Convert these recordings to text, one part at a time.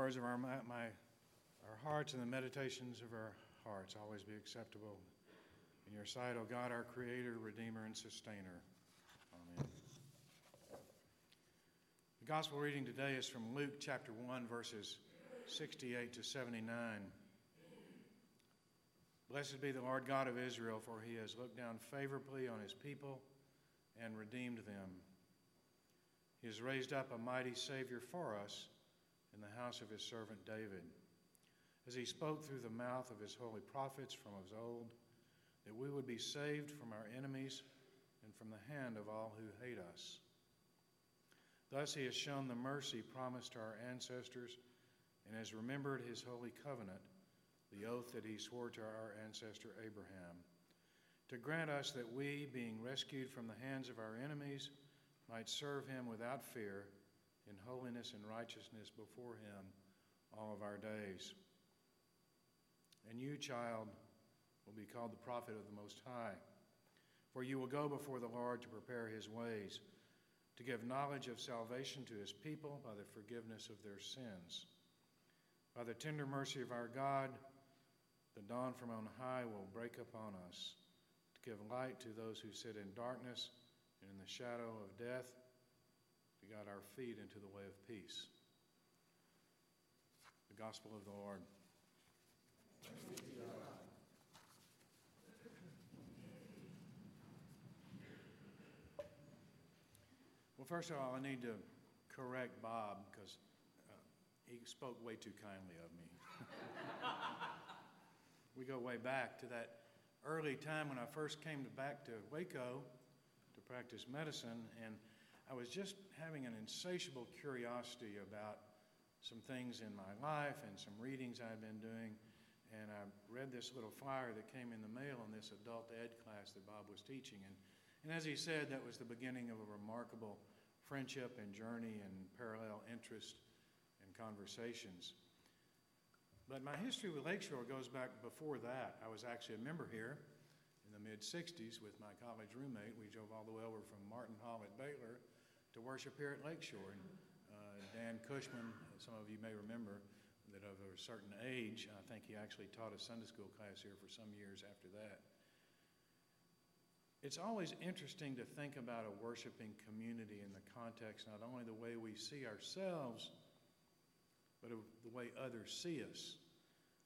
words of our, my, our hearts and the meditations of our hearts always be acceptable in your sight, O God, our Creator, Redeemer, and Sustainer. Amen. The gospel reading today is from Luke chapter 1, verses 68 to 79. Blessed be the Lord God of Israel, for he has looked down favorably on his people and redeemed them. He has raised up a mighty Savior for us in the house of his servant David, as he spoke through the mouth of his holy prophets from of old, that we would be saved from our enemies and from the hand of all who hate us. Thus he has shown the mercy promised to our ancestors and has remembered his holy covenant, the oath that he swore to our ancestor Abraham, to grant us that we, being rescued from the hands of our enemies, might serve him without fear in holiness and righteousness before him all of our days. And you, child, will be called the prophet of the Most High, for you will go before the Lord to prepare his ways, to give knowledge of salvation to his people by the forgiveness of their sins. By the tender mercy of our God, the dawn from on high will break upon us to give light to those who sit in darkness and in the shadow of death guide our feet into the way of peace. The Gospel of the Lord. Well, first of all, I need to correct Bob because uh, he spoke way too kindly of me. we go way back to that early time when I first came back to Waco to practice medicine, and I was just having an insatiable curiosity about some things in my life and some readings I'd been doing. And I read this little flyer that came in the mail in this adult ed class that Bob was teaching. And, and as he said, that was the beginning of a remarkable friendship and journey and parallel interest and conversations. But my history with Lakeshore goes back before that. I was actually a member here in the mid 60s with my college roommate. We drove all the way over from Martin Hall at Baylor to worship here at Lakeshore. And uh, Dan Cushman, some of you may remember, that of a certain age, I think he actually taught a Sunday school class here for some years after that. It's always interesting to think about a worshiping community in the context not only the way we see ourselves, but of the way others see us.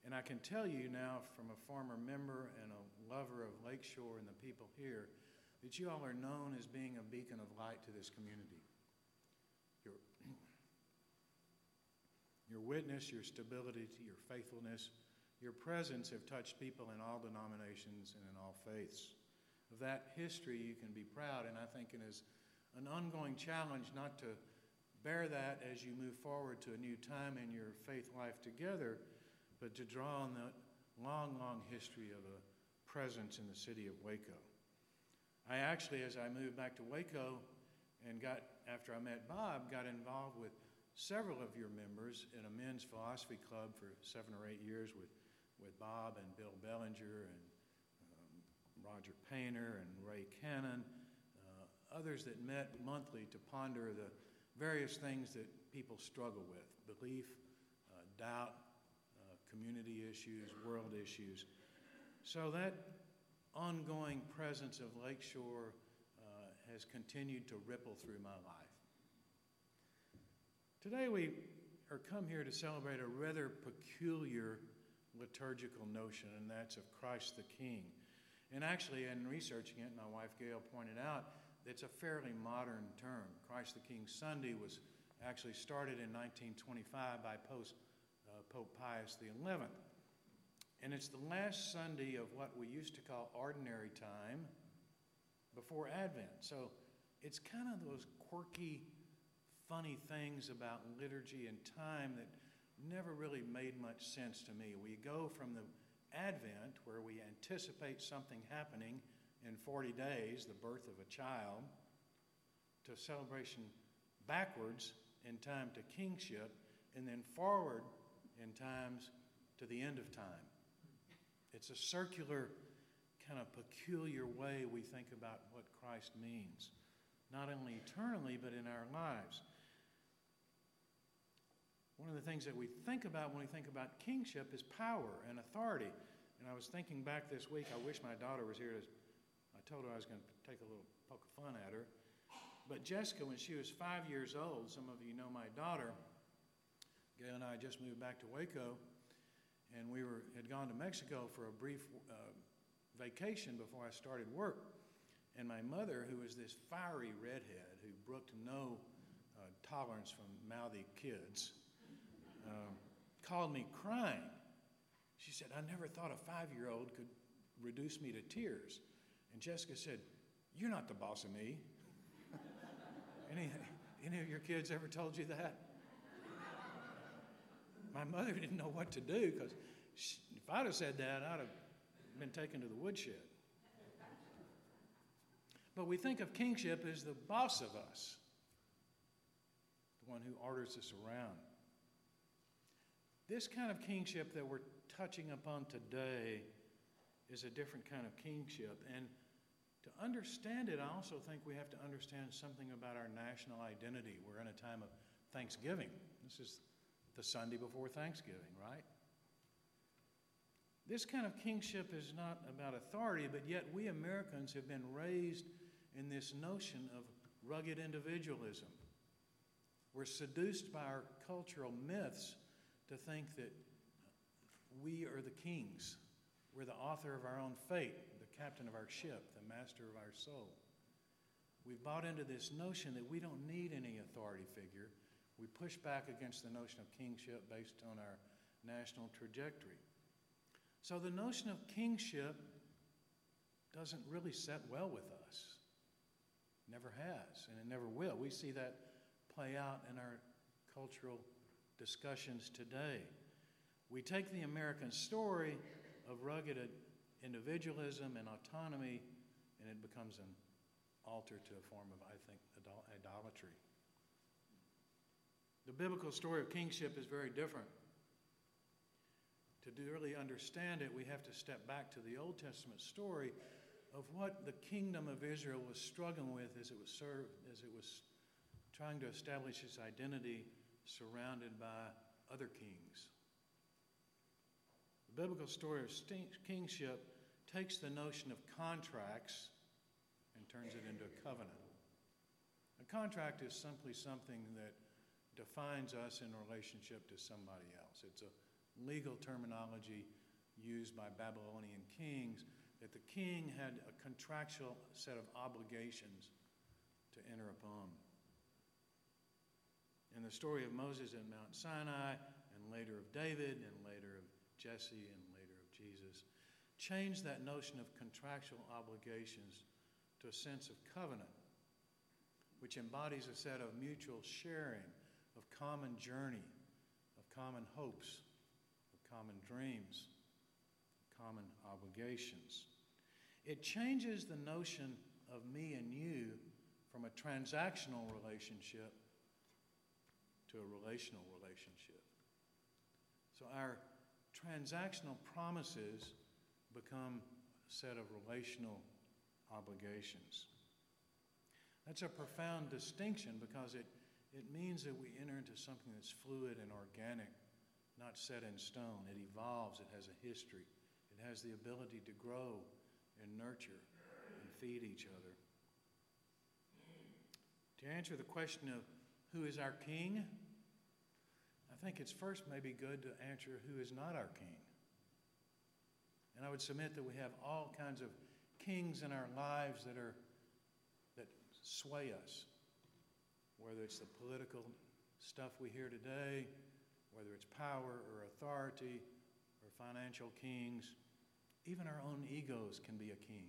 And I can tell you now, from a former member and a lover of Lakeshore and the people here, that you all are known as being a beacon of light to this community. Your, your witness, your stability, your faithfulness, your presence have touched people in all denominations and in all faiths. Of that history, you can be proud, and I think it is an ongoing challenge not to bear that as you move forward to a new time in your faith life together, but to draw on the long, long history of a presence in the city of Waco. I actually, as I moved back to Waco and got, after I met Bob, got involved with several of your members in a men's philosophy club for seven or eight years with, with Bob and Bill Bellinger and um, Roger Painter and Ray Cannon, uh, others that met monthly to ponder the various things that people struggle with belief, uh, doubt, uh, community issues, world issues. So that ongoing presence of Lakeshore uh, has continued to ripple through my life. Today we are come here to celebrate a rather peculiar liturgical notion, and that's of Christ the King. And actually, in researching it, my wife Gail pointed out it's a fairly modern term. Christ the King Sunday was actually started in 1925 by Post, uh, Pope Pius XI. And it's the last Sunday of what we used to call ordinary time before Advent. So it's kind of those quirky, funny things about liturgy and time that never really made much sense to me. We go from the Advent, where we anticipate something happening in 40 days, the birth of a child, to celebration backwards in time to kingship, and then forward in times to the end of time. It's a circular, kind of peculiar way we think about what Christ means, not only eternally, but in our lives. One of the things that we think about when we think about kingship is power and authority. And I was thinking back this week, I wish my daughter was here. To, I told her I was going to take a little poke of fun at her. But Jessica, when she was five years old, some of you know my daughter, Gail and I just moved back to Waco, and we were, had gone to Mexico for a brief uh, vacation before I started work. And my mother, who was this fiery redhead who brooked no uh, tolerance from mouthy kids, um, called me crying. She said, I never thought a five year old could reduce me to tears. And Jessica said, You're not the boss of me. any, any of your kids ever told you that? My mother didn't know what to do because if I'd have said that, I'd have been taken to the woodshed. But we think of kingship as the boss of us, the one who orders us around. This kind of kingship that we're touching upon today is a different kind of kingship. And to understand it, I also think we have to understand something about our national identity. We're in a time of Thanksgiving. This is the Sunday before Thanksgiving, right? This kind of kingship is not about authority, but yet we Americans have been raised in this notion of rugged individualism. We're seduced by our cultural myths to think that we are the kings. We're the author of our own fate, the captain of our ship, the master of our soul. We've bought into this notion that we don't need any authority figure. We push back against the notion of kingship based on our national trajectory. So the notion of kingship doesn't really set well with us. Never has, and it never will. We see that play out in our cultural discussions today. We take the American story of rugged individualism and autonomy, and it becomes an altar to a form of, I think, idolatry. The biblical story of kingship is very different. To really understand it, we have to step back to the Old Testament story of what the kingdom of Israel was struggling with as it was served, as it was trying to establish its identity surrounded by other kings. The biblical story of kingship takes the notion of contracts and turns it into a covenant. A contract is simply something that defines us in relationship to somebody else. It's a legal terminology used by Babylonian kings that the king had a contractual set of obligations to enter upon. In the story of Moses at Mount Sinai, and later of David, and later of Jesse, and later of Jesus, changed that notion of contractual obligations to a sense of covenant, which embodies a set of mutual sharing, common journey, of common hopes, of common dreams, common obligations. It changes the notion of me and you from a transactional relationship to a relational relationship. So our transactional promises become a set of relational obligations. That's a profound distinction because it, it means that we enter into something that's fluid and organic not set in stone. It evolves, it has a history, it has the ability to grow and nurture and feed each other. To answer the question of who is our king, I think it's first maybe good to answer who is not our king. And I would submit that we have all kinds of kings in our lives that are that sway us. Whether it's the political stuff we hear today, whether it's power or authority or financial kings, even our own egos can be a king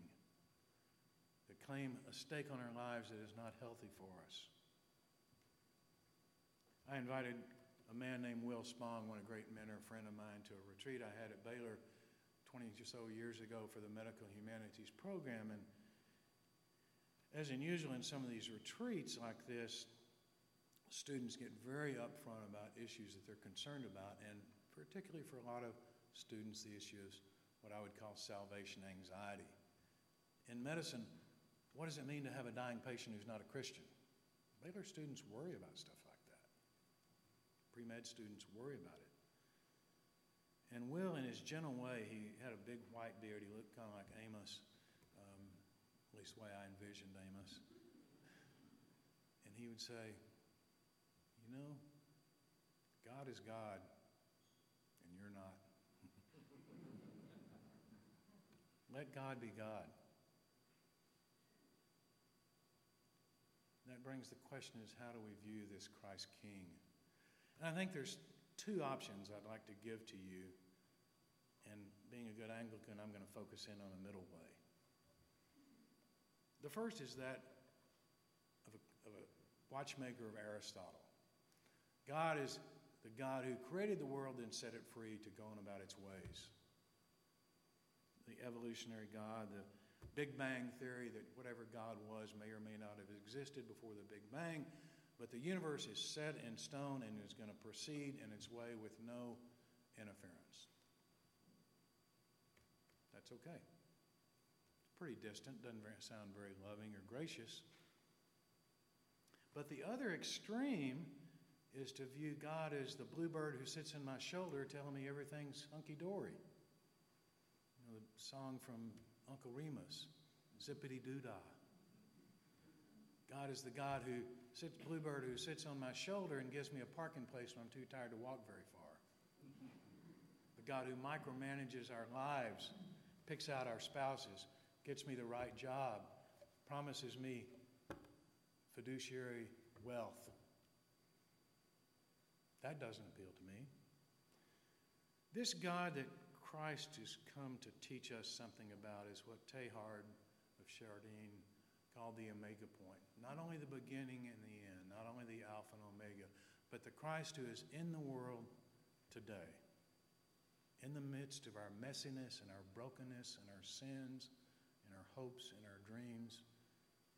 that claim a stake on our lives that is not healthy for us. I invited a man named Will Spong, one a great mentor, friend of mine, to a retreat I had at Baylor 20 or so years ago for the Medical Humanities program. And as unusual in some of these retreats like this, students get very upfront about issues that they're concerned about, and particularly for a lot of students, the issue is what I would call salvation anxiety. In medicine, what does it mean to have a dying patient who's not a Christian? Baylor students worry about stuff like that. pre med students worry about it. And Will, in his gentle way, he had a big white beard. He looked kind of like Amos, the way I envisioned Amos. And he would say, You know, God is God, and you're not. Let God be God. That brings the question is how do we view this Christ King? And I think there's two options I'd like to give to you. And being a good Anglican, I'm going to focus in on the middle way. The first is that of a, of a watchmaker of Aristotle. God is the God who created the world and set it free to go on about its ways. The evolutionary God, the Big Bang theory that whatever God was may or may not have existed before the Big Bang, but the universe is set in stone and is going to proceed in its way with no interference. That's okay. Pretty distant, doesn't sound very loving or gracious. But the other extreme is to view God as the bluebird who sits in my shoulder telling me everything's hunky dory. You know, the song from Uncle Remus, zippity doo dah. God is the God who sits, bluebird who sits on my shoulder and gives me a parking place when I'm too tired to walk very far. The God who micromanages our lives, picks out our spouses, gets me the right job, promises me fiduciary wealth. That doesn't appeal to me. This God that Christ has come to teach us something about is what Teilhard of Chardin called the omega point. Not only the beginning and the end, not only the alpha and omega, but the Christ who is in the world today, in the midst of our messiness and our brokenness and our sins hopes and our dreams.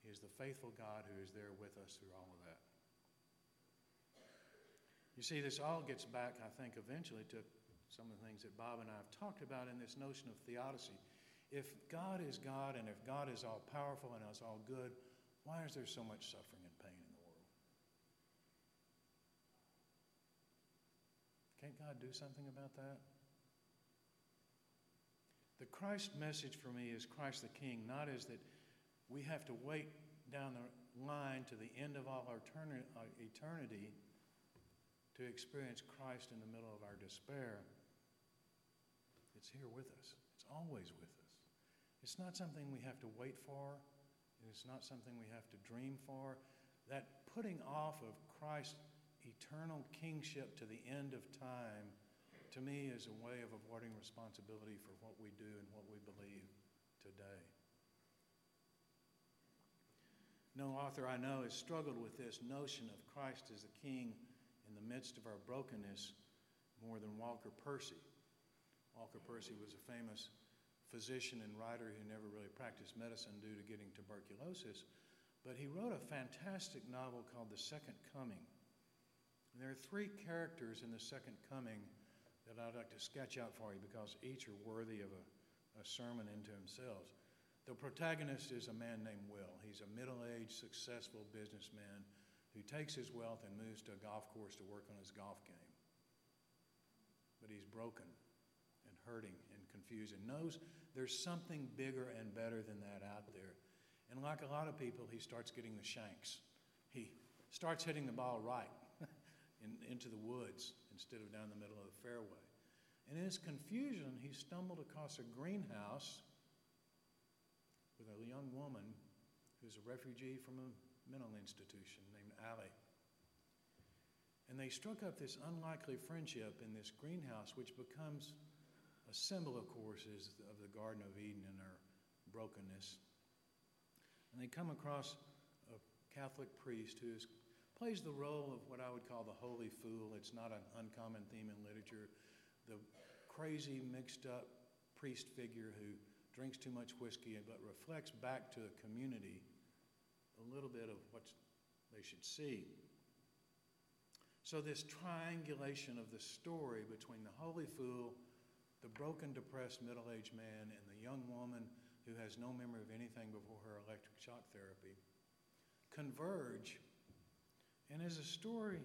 He is the faithful God who is there with us through all of that. You see, this all gets back, I think, eventually to some of the things that Bob and I have talked about in this notion of theodicy. If God is God and if God is all powerful and is all good, why is there so much suffering and pain in the world? Can't God do something about that? The Christ message for me is Christ the King, not as that we have to wait down the line to the end of all our uh, eternity to experience Christ in the middle of our despair, it's here with us. It's always with us. It's not something we have to wait for, it's not something we have to dream for. That putting off of Christ's eternal kingship to the end of time, to me, is a way of avoiding responsibility for what we do and what we believe today. No author I know has struggled with this notion of Christ as the King in the midst of our brokenness more than Walker Percy. Walker Percy was a famous physician and writer who never really practiced medicine due to getting tuberculosis, but he wrote a fantastic novel called The Second Coming. And there are three characters in The Second Coming that I'd like to sketch out for you because each are worthy of a, a sermon into themselves. The protagonist is a man named Will. He's a middle aged, successful businessman who takes his wealth and moves to a golf course to work on his golf game. But he's broken and hurting and confused and knows there's something bigger and better than that out there. And like a lot of people, he starts getting the shanks. He starts hitting the ball right in, into the woods instead of down the middle of the fairway. And in his confusion, he stumbled across a greenhouse with a young woman who's a refugee from a mental institution named Allie. And they struck up this unlikely friendship in this greenhouse, which becomes a symbol, of course, is of the Garden of Eden and our brokenness. And they come across a Catholic priest who is, plays the role of what I would call the holy fool. It's not an uncommon theme in literature. The crazy, mixed up priest figure who drinks too much whiskey but reflects back to the community a little bit of what they should see. So, this triangulation of the story between the holy fool, the broken, depressed middle aged man, and the young woman who has no memory of anything before her electric shock therapy converge. And as the story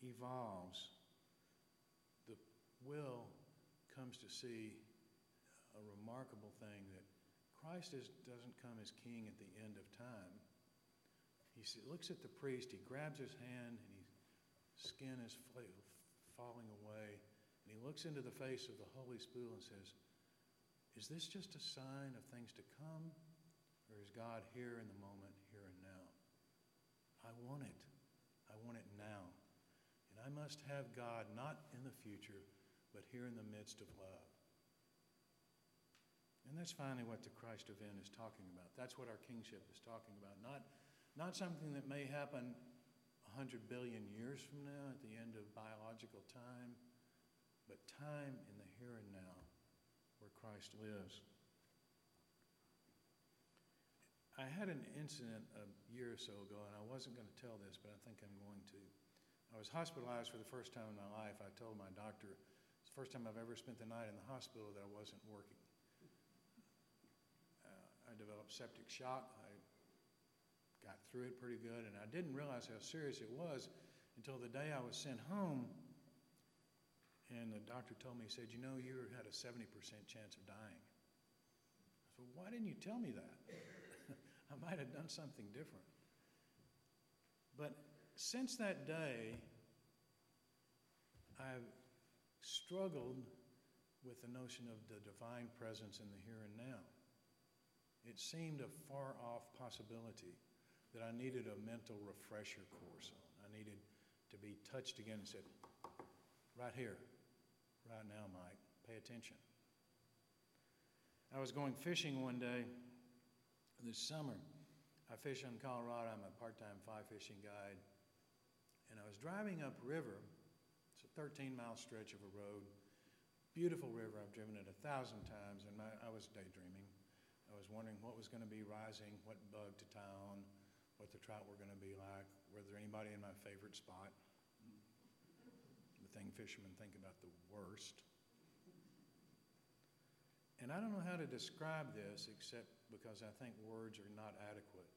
evolves, the Will comes to see a remarkable thing that Christ is, doesn't come as king at the end of time. He looks at the priest, he grabs his hand, and his skin is falling away. And he looks into the face of the Holy Spirit and says, Is this just a sign of things to come? Or is God here in the moment, here and now? I want it. Want it now. And I must have God not in the future, but here in the midst of love. And that's finally what the Christ event is talking about. That's what our kingship is talking about. Not, not something that may happen 100 billion years from now at the end of biological time, but time in the here and now where Christ lives. I had an incident a year or so ago, and I wasn't going to tell this, but I think I'm going to. I was hospitalized for the first time in my life. I told my doctor, it's the first time I've ever spent the night in the hospital that I wasn't working. Uh, I developed septic shock. I got through it pretty good, and I didn't realize how serious it was until the day I was sent home. And the doctor told me, he said, You know, you had a 70% chance of dying. I said, Why didn't you tell me that? I might have done something different. But since that day, I've struggled with the notion of the divine presence in the here and now. It seemed a far off possibility that I needed a mental refresher course on. I needed to be touched again and said, right here, right now, Mike, pay attention. I was going fishing one day this summer. I fish in Colorado. I'm a part time fly fishing guide. And I was driving upriver. It's a 13 mile stretch of a road. Beautiful river. I've driven it a thousand times. And my, I was daydreaming. I was wondering what was going to be rising, what bug to on, what the trout were going to be like, were there anybody in my favorite spot? The thing fishermen think about the worst. And I don't know how to describe this except because I think words are not adequate.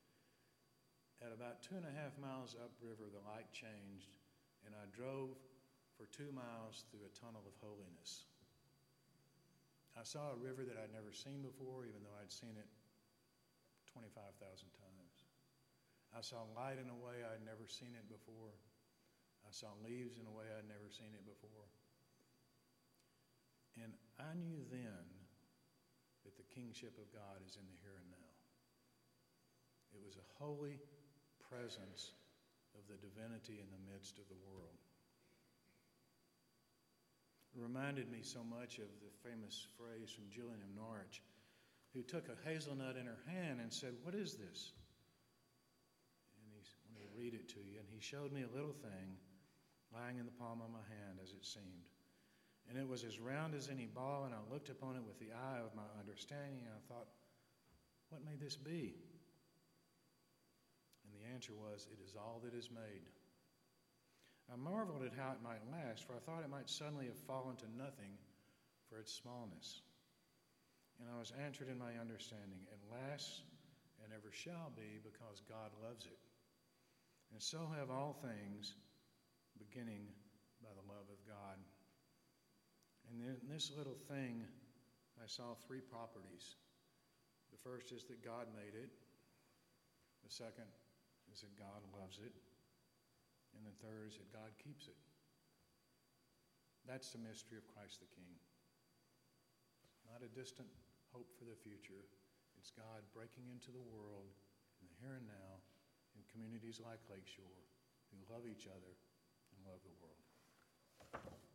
At about two and a half miles upriver, the light changed, and I drove for two miles through a tunnel of holiness. I saw a river that I'd never seen before, even though I'd seen it 25,000 times. I saw light in a way I'd never seen it before. I saw leaves in a way I'd never seen it before. And I knew then the kingship of God is in the here and now. It was a holy presence of the divinity in the midst of the world. It reminded me so much of the famous phrase from of Norwich, who took a hazelnut in her hand and said, What is this? And he, let me read it to you. And he showed me a little thing lying in the palm of my hand, as it seemed. And it was as round as any ball, and I looked upon it with the eye of my understanding, and I thought, What may this be? And the answer was, It is all that is made. I marveled at how it might last, for I thought it might suddenly have fallen to nothing for its smallness. And I was answered in my understanding, It lasts and ever shall be because God loves it. And so have all things, beginning by the love of God. And in this little thing, I saw three properties. The first is that God made it, the second is that God loves it. And the third is that God keeps it. That's the mystery of Christ the King. Not a distant hope for the future. It's God breaking into the world in the here and now in communities like Lakeshore who love each other and love the world.